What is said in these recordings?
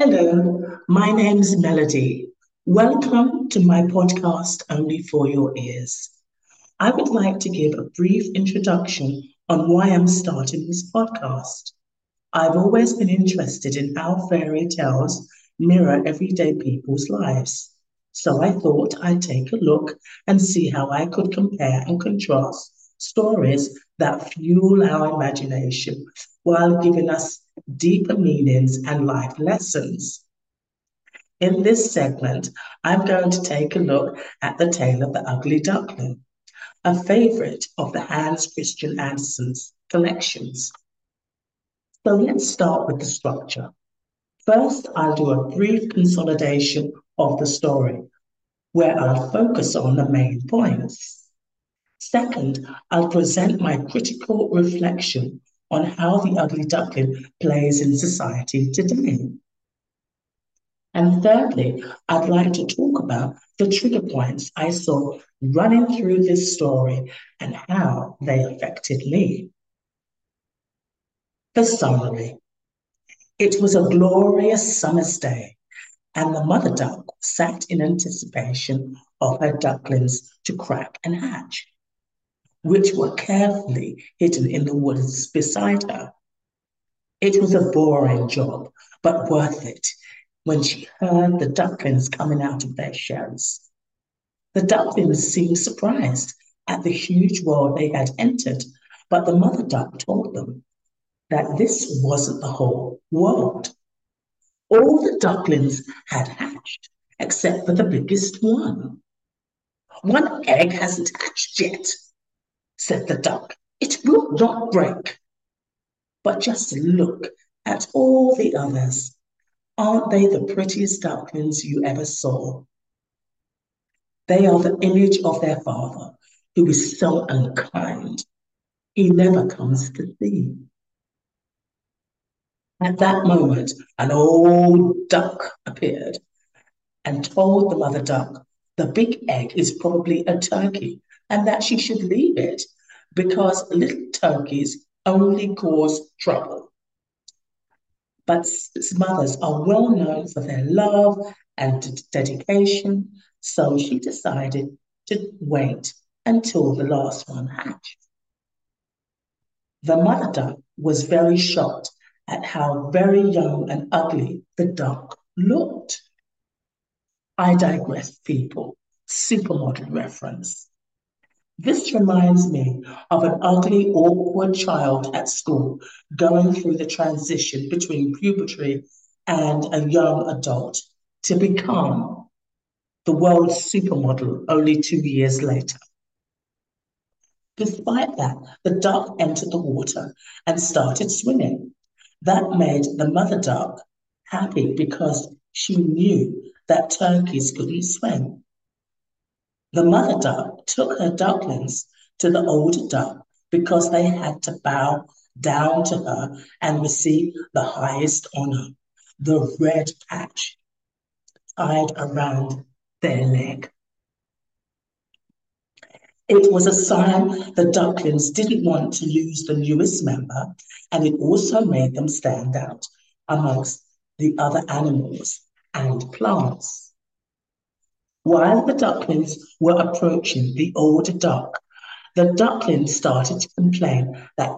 Hello, my name is Melody. Welcome to my podcast, Only for Your Ears. I would like to give a brief introduction on why I'm starting this podcast. I've always been interested in how fairy tales mirror everyday people's lives. So I thought I'd take a look and see how I could compare and contrast stories that fuel our imagination while giving us deeper meanings and life lessons. In this segment, I'm going to take a look at the tale of the ugly duckling, a favorite of the Hans Christian Andersen's collections. So let's start with the structure. First, I'll do a brief consolidation of the story, where I'll focus on the main points. Second, I'll present my critical reflection on how the ugly duckling plays in society today. And thirdly, I'd like to talk about the trigger points I saw running through this story and how they affected me. The summary. It was a glorious summer's day, and the mother duck sat in anticipation of her ducklings to crack and hatch which were carefully hidden in the woods beside her. It was a boring job, but worth it when she heard the ducklings coming out of their shells. The ducklings seemed surprised at the huge world they had entered, but the mother duck told them that this wasn't the whole world. All the ducklings had hatched except for the biggest one. One egg hasn't hatched yet, said the duck. It will not break. But just look at all the others. Aren't they the prettiest ducklings you ever saw? They are the image of their father, who is so unkind. He never comes to see. At that moment, an old duck appeared and told the mother duck the big egg is probably a turkey and that she should leave it because little turkeys only cause trouble. But mothers are well known for their love and dedication, so she decided to wait until the last one hatched. The mother duck was very shocked at how very young and ugly the duck looked. I digress, people. Supermodel reference. This reminds me of an ugly, awkward child at school going through the transition between puberty and a young adult to become the world's supermodel only two years later. Despite that, the duck entered the water and started swimming. That made the mother duck happy because she knew that turkeys couldn't swim. The mother duck took her ducklings to the older duck because they had to bow down to her and receive the highest honor, the red patch tied around their leg. It was a sign the ducklings didn't want to lose the newest member, and it also made them stand out amongst the other animals and plants. While the ducklings were approaching the older duck, the ducklings started to complain that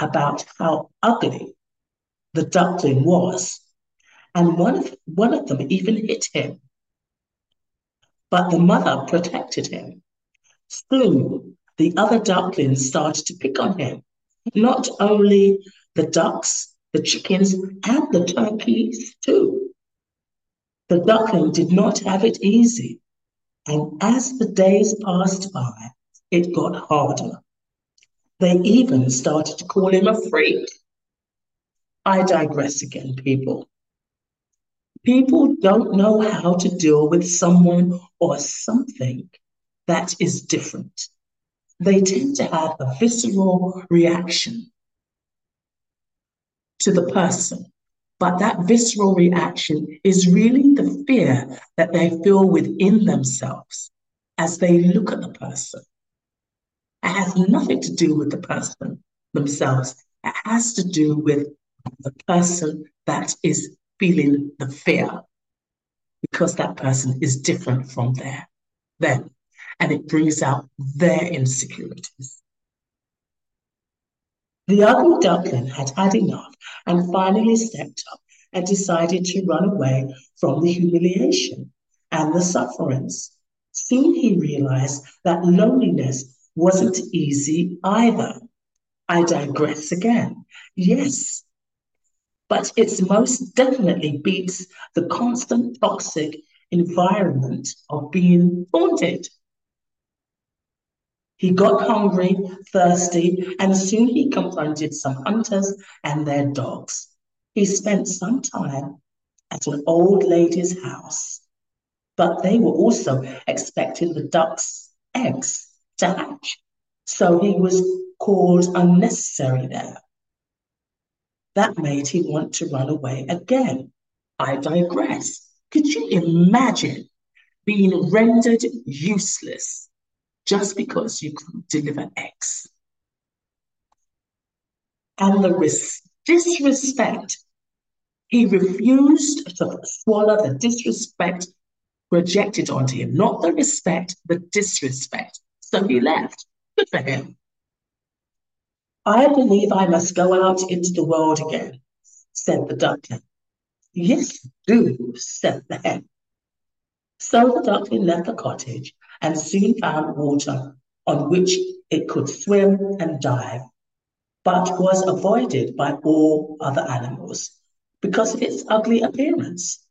about how ugly the duckling was, and one of, one of them even hit him. But the mother protected him. Soon, the other ducklings started to pick on him. Not only the ducks, the chickens, and the turkeys, too. The duckling did not have it easy. And as the days passed by, it got harder. They even started to call him a freak. I digress again, people. People don't know how to deal with someone or something that is different. They tend to have a visceral reaction to the person but that visceral reaction is really the fear that they feel within themselves as they look at the person. It has nothing to do with the person themselves. It has to do with the person that is feeling the fear because that person is different from their, them. And it brings out their insecurities. The ugly duckling had had enough and finally stepped up and decided to run away from the humiliation and the sufferings. Soon he realized that loneliness wasn't easy either. I digress again. Yes, but it most definitely beats the constant toxic environment of being haunted. He got hungry, thirsty, and soon he confronted some hunters and their dogs. He spent some time at an old lady's house, but they were also expecting the duck's eggs to hatch, so he was called unnecessary there. That made him want to run away again. I digress. Could you imagine being rendered useless just because you couldn't deliver X? And the ris- disrespect, he refused to swallow the disrespect projected onto him, not the respect, the disrespect. So he left. Good for him. I believe I must go out into the world again, said the duckling. Yes, do, said the hen. So the duckling left the cottage and soon found water on which it could swim and dive, but was avoided by all other animals because of its ugly appearance.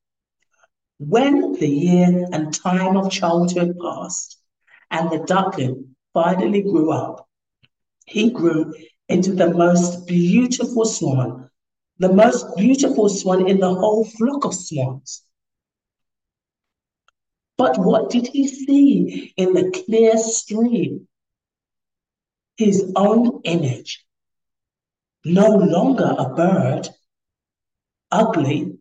When the year and time of childhood passed, and the duckling finally grew up, he grew into the most beautiful swan, the most beautiful swan in the whole flock of swans. But what did he see in the clear stream? His own image, no longer a bird, ugly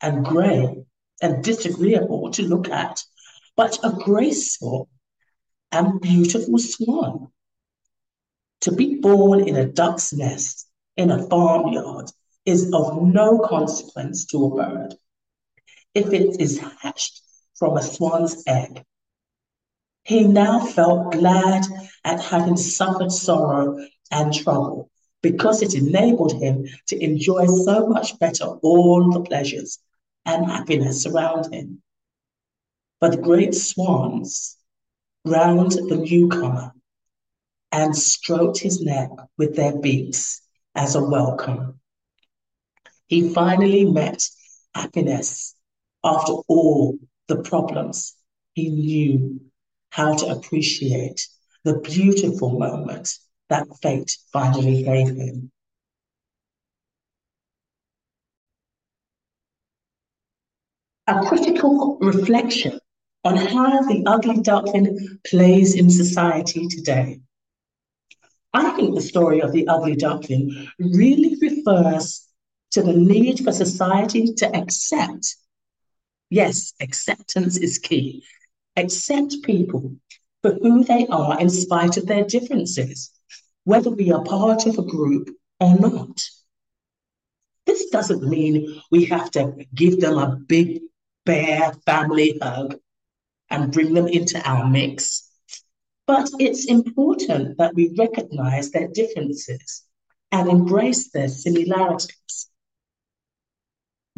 and grey and disagreeable to look at, but a graceful and beautiful swan. To be born in a duck's nest in a farmyard is of no consequence to a bird. If it is hatched from a swan's egg. He now felt glad at having suffered sorrow and trouble because it enabled him to enjoy so much better all the pleasures and happiness around him. But the great swans round the newcomer and stroked his neck with their beaks as a welcome. He finally met happiness after all the problems. He knew how to appreciate the beautiful moment that fate finally gave him. A critical reflection on how the ugly duckling plays in society today. I think the story of the ugly duckling really refers to the need for society to accept. Yes, acceptance is key. Accept people for who they are in spite of their differences, whether we are part of a group or not. This doesn't mean we have to give them a big bear family hug and bring them into our mix. But it's important that we recognize their differences and embrace their similarities.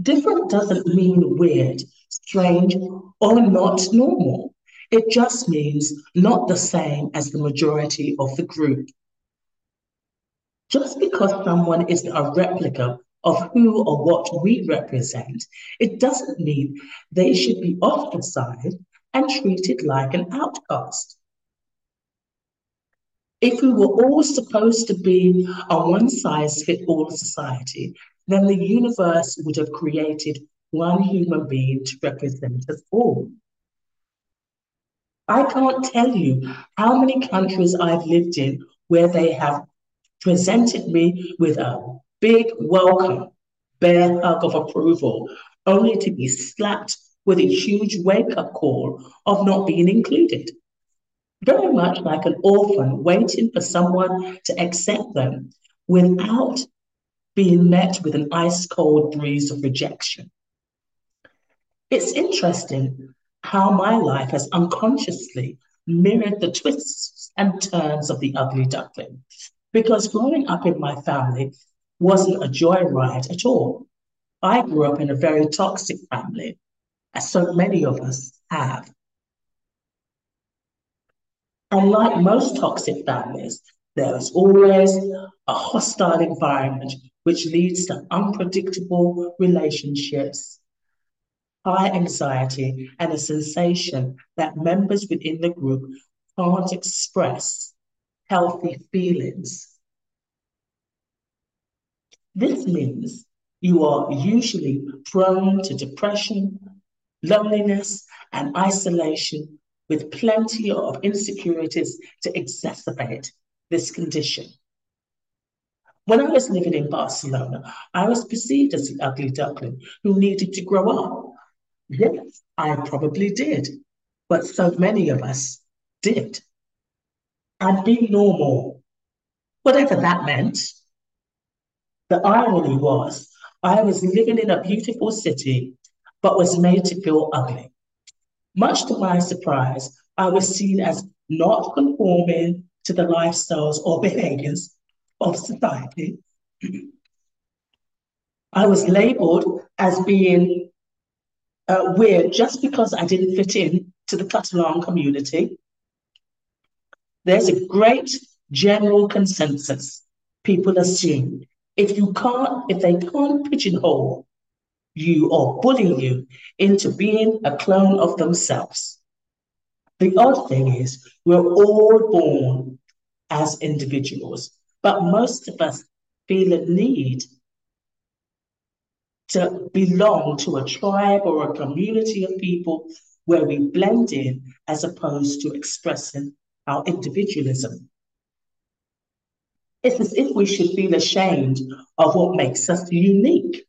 Different doesn't mean weird, strange, or not normal. It just means not the same as the majority of the group. Just because someone is a replica of who or what we represent, it doesn't mean they should be ostracized and treated like an outcast. If we were all supposed to be a one size fit all society, then the universe would have created one human being to represent us all. I can't tell you how many countries I've lived in where they have presented me with a big welcome, bear hug of approval, only to be slapped with a huge wake up call of not being included very much like an orphan waiting for someone to accept them without being met with an ice cold breeze of rejection. It's interesting how my life has unconsciously mirrored the twists and turns of the ugly duckling, because growing up in my family wasn't a joyride at all. I grew up in a very toxic family, as so many of us have. And like most toxic families, there is always a hostile environment which leads to unpredictable relationships, high anxiety, and a sensation that members within the group can't express healthy feelings. This means you are usually prone to depression, loneliness, and isolation with plenty of insecurities to exacerbate this condition. When I was living in Barcelona, I was perceived as the ugly duckling who needed to grow up. Yes, I probably did, but so many of us did. And be normal, whatever that meant. The irony was, I was living in a beautiful city, but was made to feel ugly. Much to my surprise, I was seen as not conforming to the lifestyles or behaviors of society. I was labeled as being uh, weird just because I didn't fit in to the Catalan community. There's a great general consensus. People assume if you can't, if they can't pigeonhole you or bully you into being a clone of themselves. The odd thing is, we're all born as individuals, but most of us feel a need to belong to a tribe or a community of people where we blend in as opposed to expressing our individualism. It's as if we should feel ashamed of what makes us unique.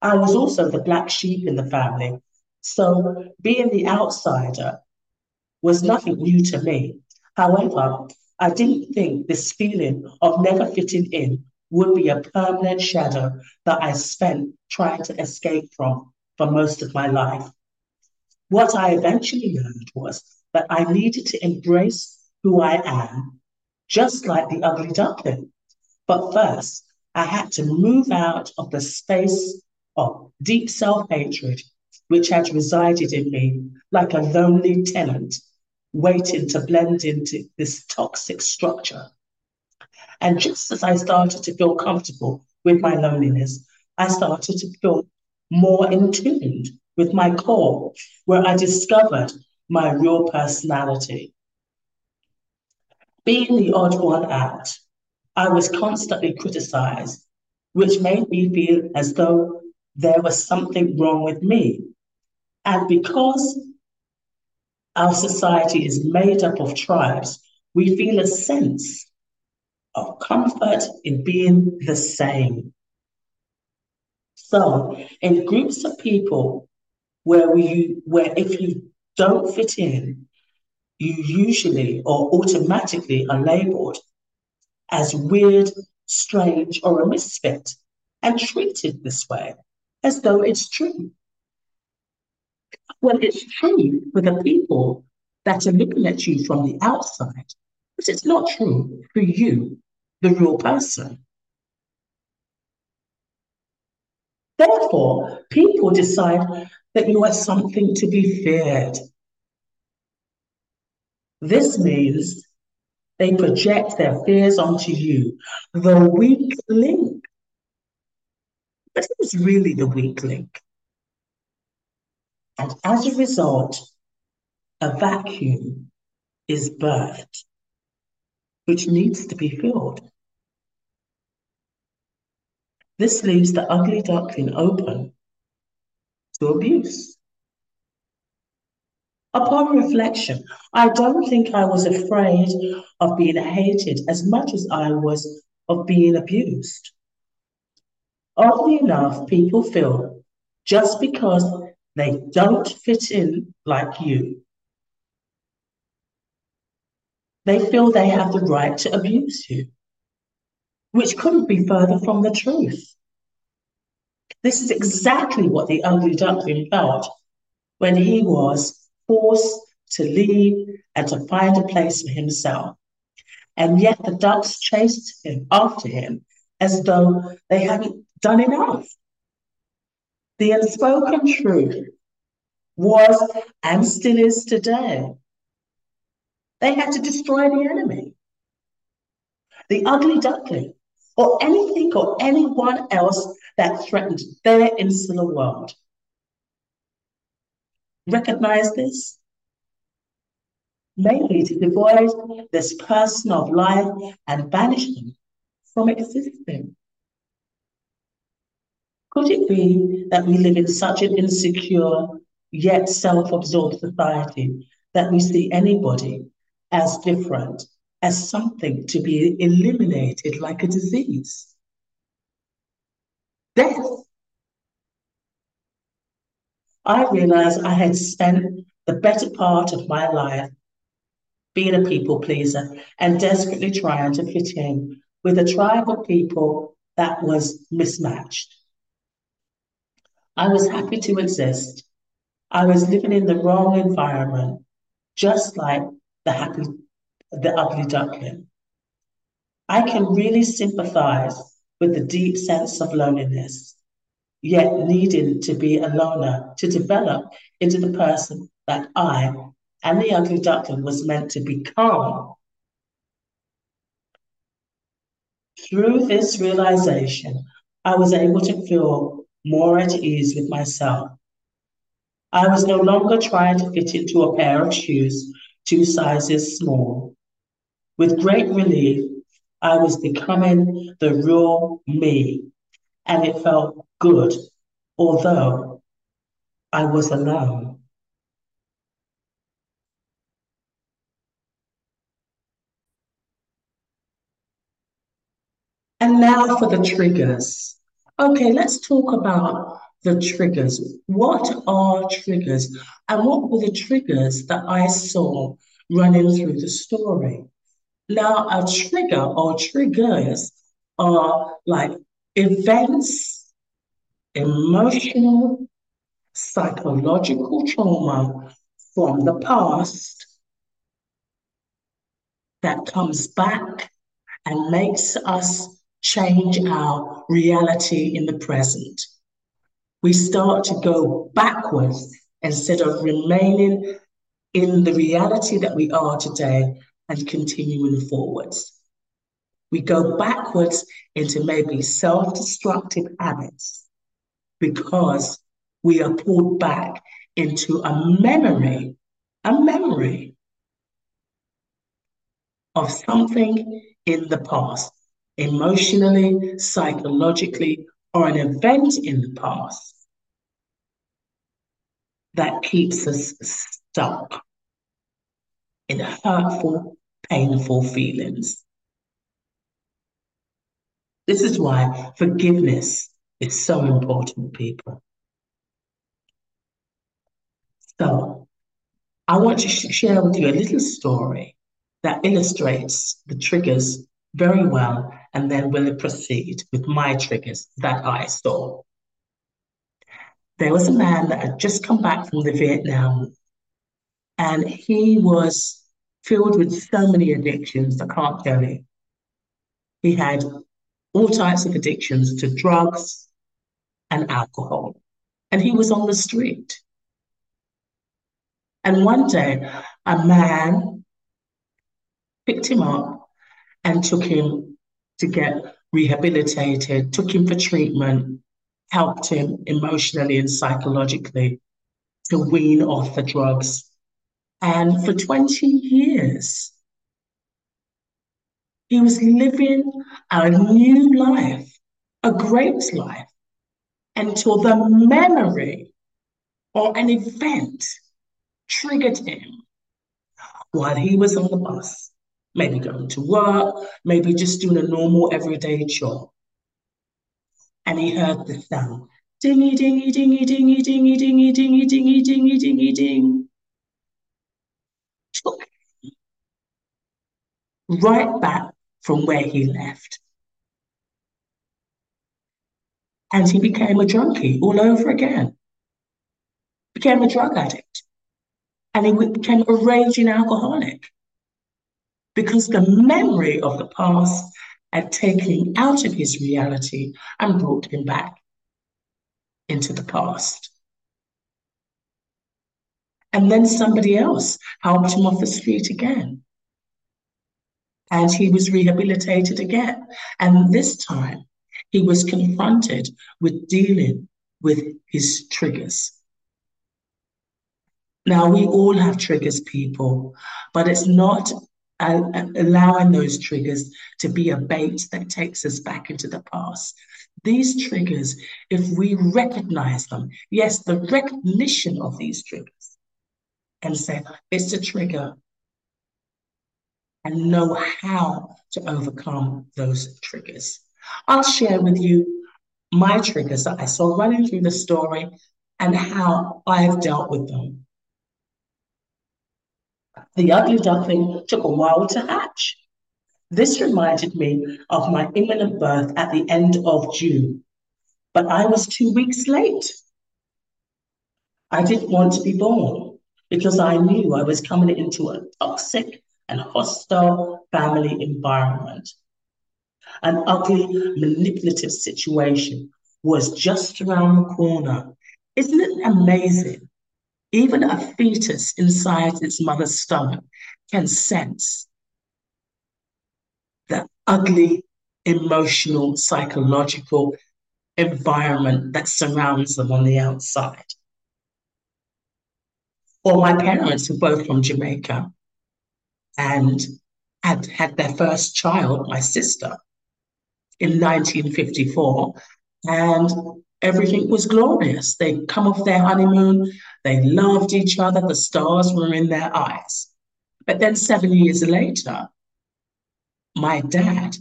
I was also the black sheep in the family. So being the outsider was nothing new to me. However, I didn't think this feeling of never fitting in would be a permanent shadow that I spent trying to escape from for most of my life. What I eventually learned was that I needed to embrace who I am, just like the ugly duckling. But first, I had to move out of the space of deep self hatred, which had resided in me like a lonely tenant waiting to blend into this toxic structure. And just as I started to feel comfortable with my loneliness, I started to feel more in tune with my core, where I discovered my real personality. Being the odd one out, I was constantly criticized, which made me feel as though there was something wrong with me. And because our society is made up of tribes, we feel a sense of comfort in being the same. So, in groups of people where we where if you don't fit in, you usually or automatically are labeled as weird, strange, or a misfit and treated this way as though it's true. Well, it's true for the people that are looking at you from the outside, but it's not true for you, the real person. Therefore, people decide that you are something to be feared. This means they project their fears onto you, the weak link but who's really the weak link? And as a result, a vacuum is birthed, which needs to be filled. This leaves the ugly duckling open to abuse. Upon reflection, I don't think I was afraid of being hated as much as I was of being abused. Oddly enough, people feel just because they don't fit in like you, they feel they have the right to abuse you, which couldn't be further from the truth. This is exactly what the ugly duckling felt when he was forced to leave and to find a place for himself. And yet the ducks chased him after him as though they hadn't done enough. The unspoken truth was and still is today. They had to destroy the enemy, the ugly duckling, or anything or anyone else that threatened their insular world. Recognize this? Maybe to devoid this person of life and banish them from existing. Could it be that we live in such an insecure yet self-absorbed society that we see anybody as different, as something to be eliminated like a disease? Death. I realized I had spent the better part of my life being a people pleaser and desperately trying to fit in with a tribe of people that was mismatched. I was happy to exist. I was living in the wrong environment, just like the happy, the ugly duckling. I can really sympathize with the deep sense of loneliness, yet needing to be a loner to develop into the person that I and the ugly duckling was meant to become. Through this realization, I was able to feel more at ease with myself. I was no longer trying to fit into a pair of shoes two sizes small. With great relief, I was becoming the real me, and it felt good, although I was alone. And now for the triggers. Okay, let's talk about the triggers. What are triggers? And what were the triggers that I saw running through the story? Now, a trigger or triggers are like events, emotional, psychological trauma from the past that comes back and makes us change our reality in the present. We start to go backwards instead of remaining in the reality that we are today and continuing forwards. We go backwards into maybe self destructive habits because we are pulled back into a memory, a memory of something in the past emotionally, psychologically, or an event in the past that keeps us stuck in hurtful, painful feelings. This is why forgiveness is so important, people. So, I want to share with you a little story that illustrates the triggers very well, and then we'll proceed with my triggers that I saw. There was a man that had just come back from the Vietnam, and he was filled with so many addictions, I can't tell you. He had all types of addictions to drugs and alcohol, and he was on the street. And one day, a man picked him up and took him to get rehabilitated, took him for treatment, helped him emotionally and psychologically to wean off the drugs. And for 20 years, he was living a new life, a great life, until the memory or an event triggered him while he was on the bus maybe going to work, maybe just doing a normal everyday job. And he heard the sound dingy, dingy, dingy, dingy, dingy, dingy, dingy, dingy, dingy, dingy, ding. Took right back from where he left. And he became a junkie all over again, became a drug addict, and he became a raging alcoholic because the memory of the past had taken him out of his reality and brought him back into the past. And then somebody else helped him off the street again. And he was rehabilitated again. And this time he was confronted with dealing with his triggers. Now, we all have triggers, people, but it's not allowing those triggers to be a bait that takes us back into the past. These triggers, if we recognize them, yes, the recognition of these triggers, and say, it's a trigger, and know how to overcome those triggers. I'll share with you my triggers that I saw running through the story and how I've dealt with them. The ugly duckling took a while to hatch. This reminded me of my imminent birth at the end of June, but I was two weeks late. I didn't want to be born because I knew I was coming into a toxic and hostile family environment. An ugly, manipulative situation was just around the corner. Isn't it amazing even a fetus inside its mother's stomach can sense the ugly emotional, psychological environment that surrounds them on the outside. Or my parents were both from Jamaica and had had their first child, my sister, in 1954. And everything was glorious. They'd come off their honeymoon, they loved each other, the stars were in their eyes. But then seven years later, my dad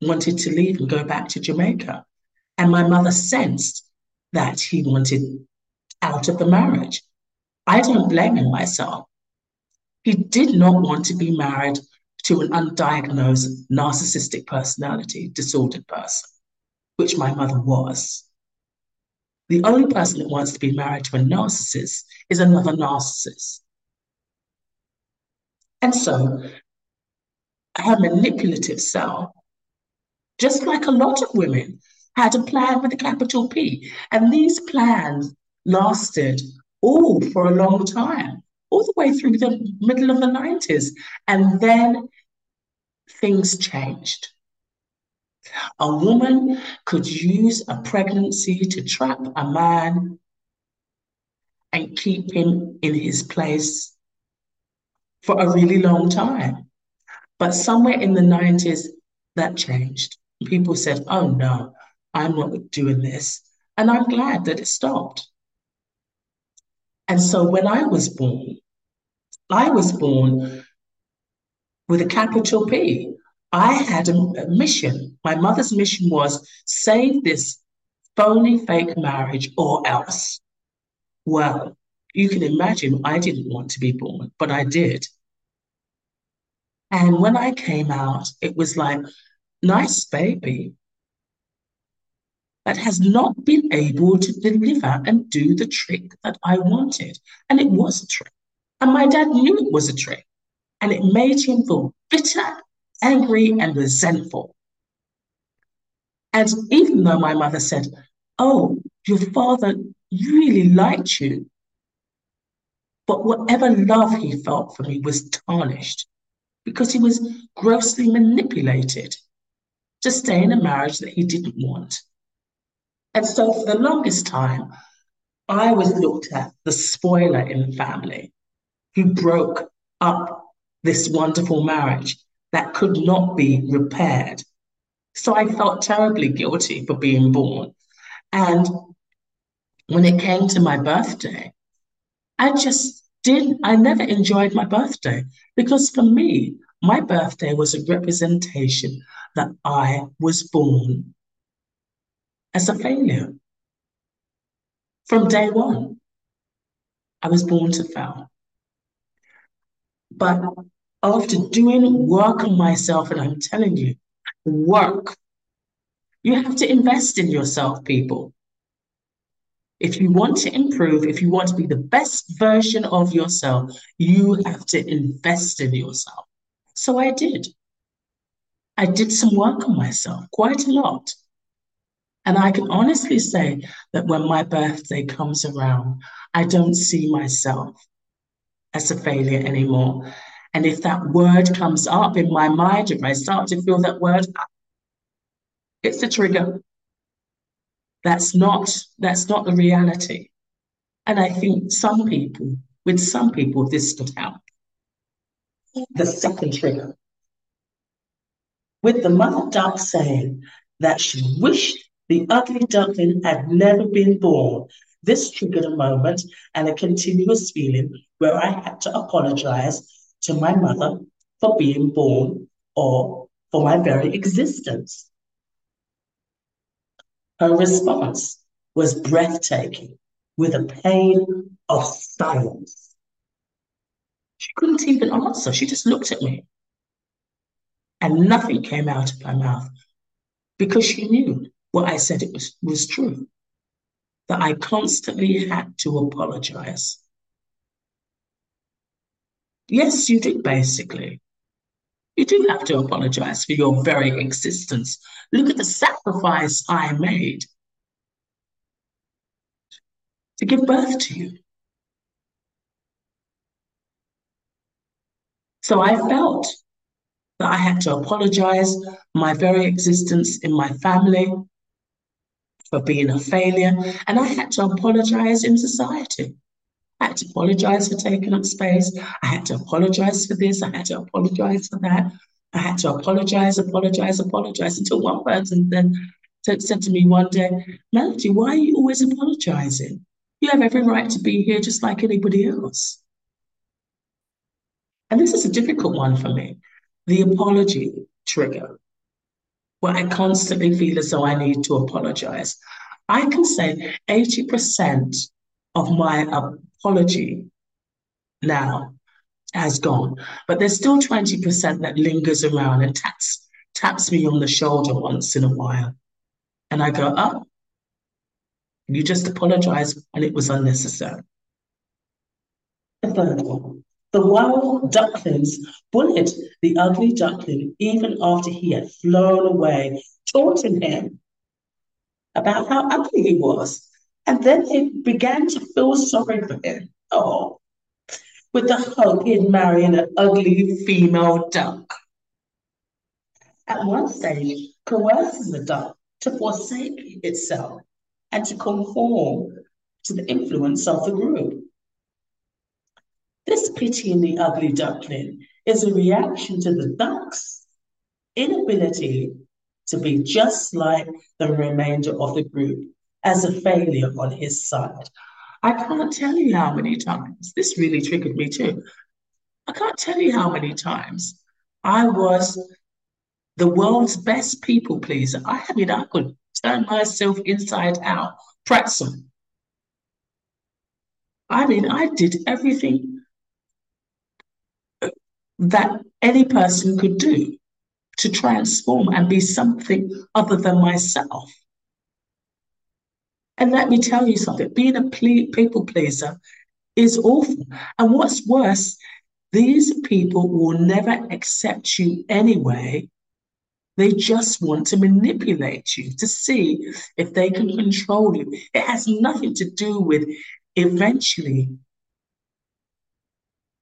wanted to leave and go back to Jamaica. And my mother sensed that he wanted out of the marriage. I don't blame him myself. He did not want to be married to an undiagnosed narcissistic personality disordered person, which my mother was. The only person that wants to be married to a narcissist is another narcissist. And so her manipulative self, just like a lot of women, had a plan with a capital P. And these plans lasted all for a long time, all the way through the middle of the 90s. And then things changed. A woman could use a pregnancy to trap a man and keep him in his place for a really long time. But somewhere in the 90s, that changed. People said, oh no, I'm not doing this. And I'm glad that it stopped. And so when I was born, I was born with a capital P. I had a, a mission. My mother's mission was save this phony fake marriage or else. Well, you can imagine I didn't want to be born, but I did. And when I came out, it was like, nice baby that has not been able to deliver and do the trick that I wanted. And it was a trick. And my dad knew it was a trick. And it made him feel bitter angry and resentful. And even though my mother said, Oh, your father really liked you, but whatever love he felt for me was tarnished because he was grossly manipulated to stay in a marriage that he didn't want. And so for the longest time, I was looked at the spoiler in the family who broke up this wonderful marriage that could not be repaired. So I felt terribly guilty for being born. And when it came to my birthday, I just didn't, I never enjoyed my birthday because for me, my birthday was a representation that I was born as a failure. From day one, I was born to fail. But after doing work on myself, and I'm telling you, work You have to invest in yourself, people. If you want to improve, if you want to be the best version of yourself, you have to invest in yourself. So I did. I did some work on myself, quite a lot. And I can honestly say that when my birthday comes around, I don't see myself as a failure anymore. And if that word comes up in my mind, if I start to feel that word, it's a trigger. That's not that's not the reality. And I think some people, with some people, this could help. The second trigger. With the mother duck saying that she wished the ugly duckling had never been born. This triggered a moment and a continuous feeling where I had to apologize to my mother for being born or for my very existence. Her response was breathtaking with a pain of silence. She couldn't even answer. She just looked at me. And nothing came out of her mouth because she knew what I said it was, was true. That I constantly had to apologize. Yes, you do, basically. You do have to apologize for your very existence. Look at the sacrifice I made to give birth to you. So I felt that I had to apologize my very existence in my family for being a failure, and I had to apologize in society. I had to apologize for taking up space. I had to apologize for this. I had to apologize for that. I had to apologize, apologize, apologize until one person then said to me one day, Melody, why are you always apologizing? You have every right to be here just like anybody else. And this is a difficult one for me the apology trigger, where I constantly feel as though I need to apologize. I can say 80% of my uh, apology now has gone, but there's still 20% that lingers around and taps, taps me on the shoulder once in a while. And I go. Oh, you just apologize and it was unnecessary. The third one. The wild ducklings bullied the ugly duckling even after he had flown away, taunting him about how ugly he was. And then he began to feel sorry for him. Oh, with the hope he'd marry an ugly female duck. At one stage, coercing the duck to forsake itself and to conform to the influence of the group. This pity in the ugly duckling is a reaction to the duck's inability to be just like the remainder of the group as a failure on his side. I can't tell you how many times, this really triggered me too. I can't tell you how many times I was the world's best people pleaser. I mean, I could turn myself inside out, pretzel. I mean, I did everything that any person could do to transform and be something other than myself. And let me tell you something being a people pleaser is awful. And what's worse, these people will never accept you anyway. They just want to manipulate you to see if they can control you. It has nothing to do with eventually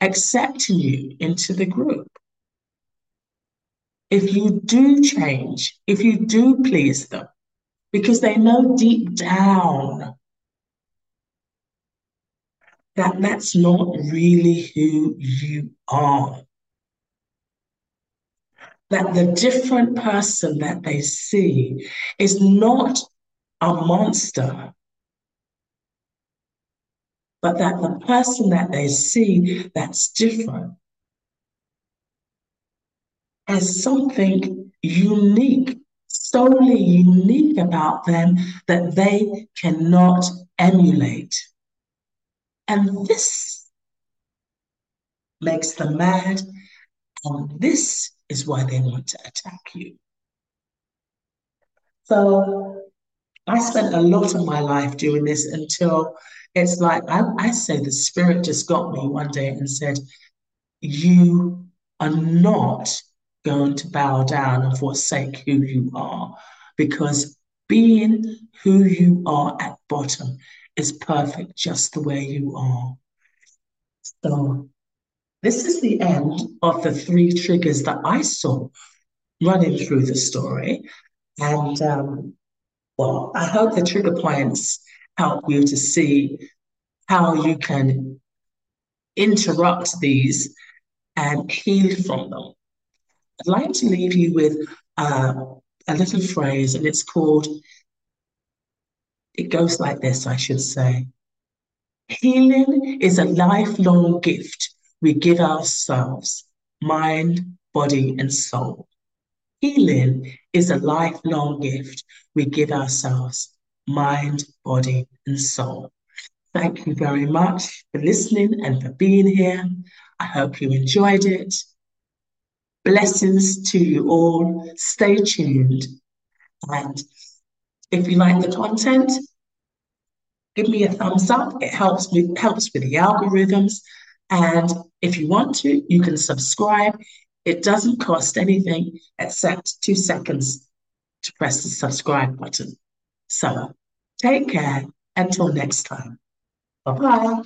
accepting you into the group. If you do change, if you do please them, because they know deep down that that's not really who you are. That the different person that they see is not a monster, but that the person that they see that's different has something unique, solely unique about them that they cannot emulate. And this makes them mad, and this is why they want to attack you. So I spent a lot of my life doing this until it's like I, I say the spirit just got me one day and said, You are not going to bow down and forsake who you are because being who you are at bottom is perfect just the way you are. So, this is the end of the three triggers that I saw running through the story. And um, well, I hope the trigger points help you to see how you can interrupt these and heal from them. I'd like to leave you with uh, a little phrase, and it's called, it goes like this, I should say. Healing is a lifelong gift we give ourselves, mind, body, and soul. Healing is a lifelong gift we give ourselves, mind, body, and soul. Thank you very much for listening and for being here. I hope you enjoyed it. Blessings to you all. Stay tuned. And if you like the content, give me a thumbs up. It helps me helps with the algorithms. And if you want to, you can subscribe. It doesn't cost anything except two seconds to press the subscribe button. So take care until next time. Bye bye.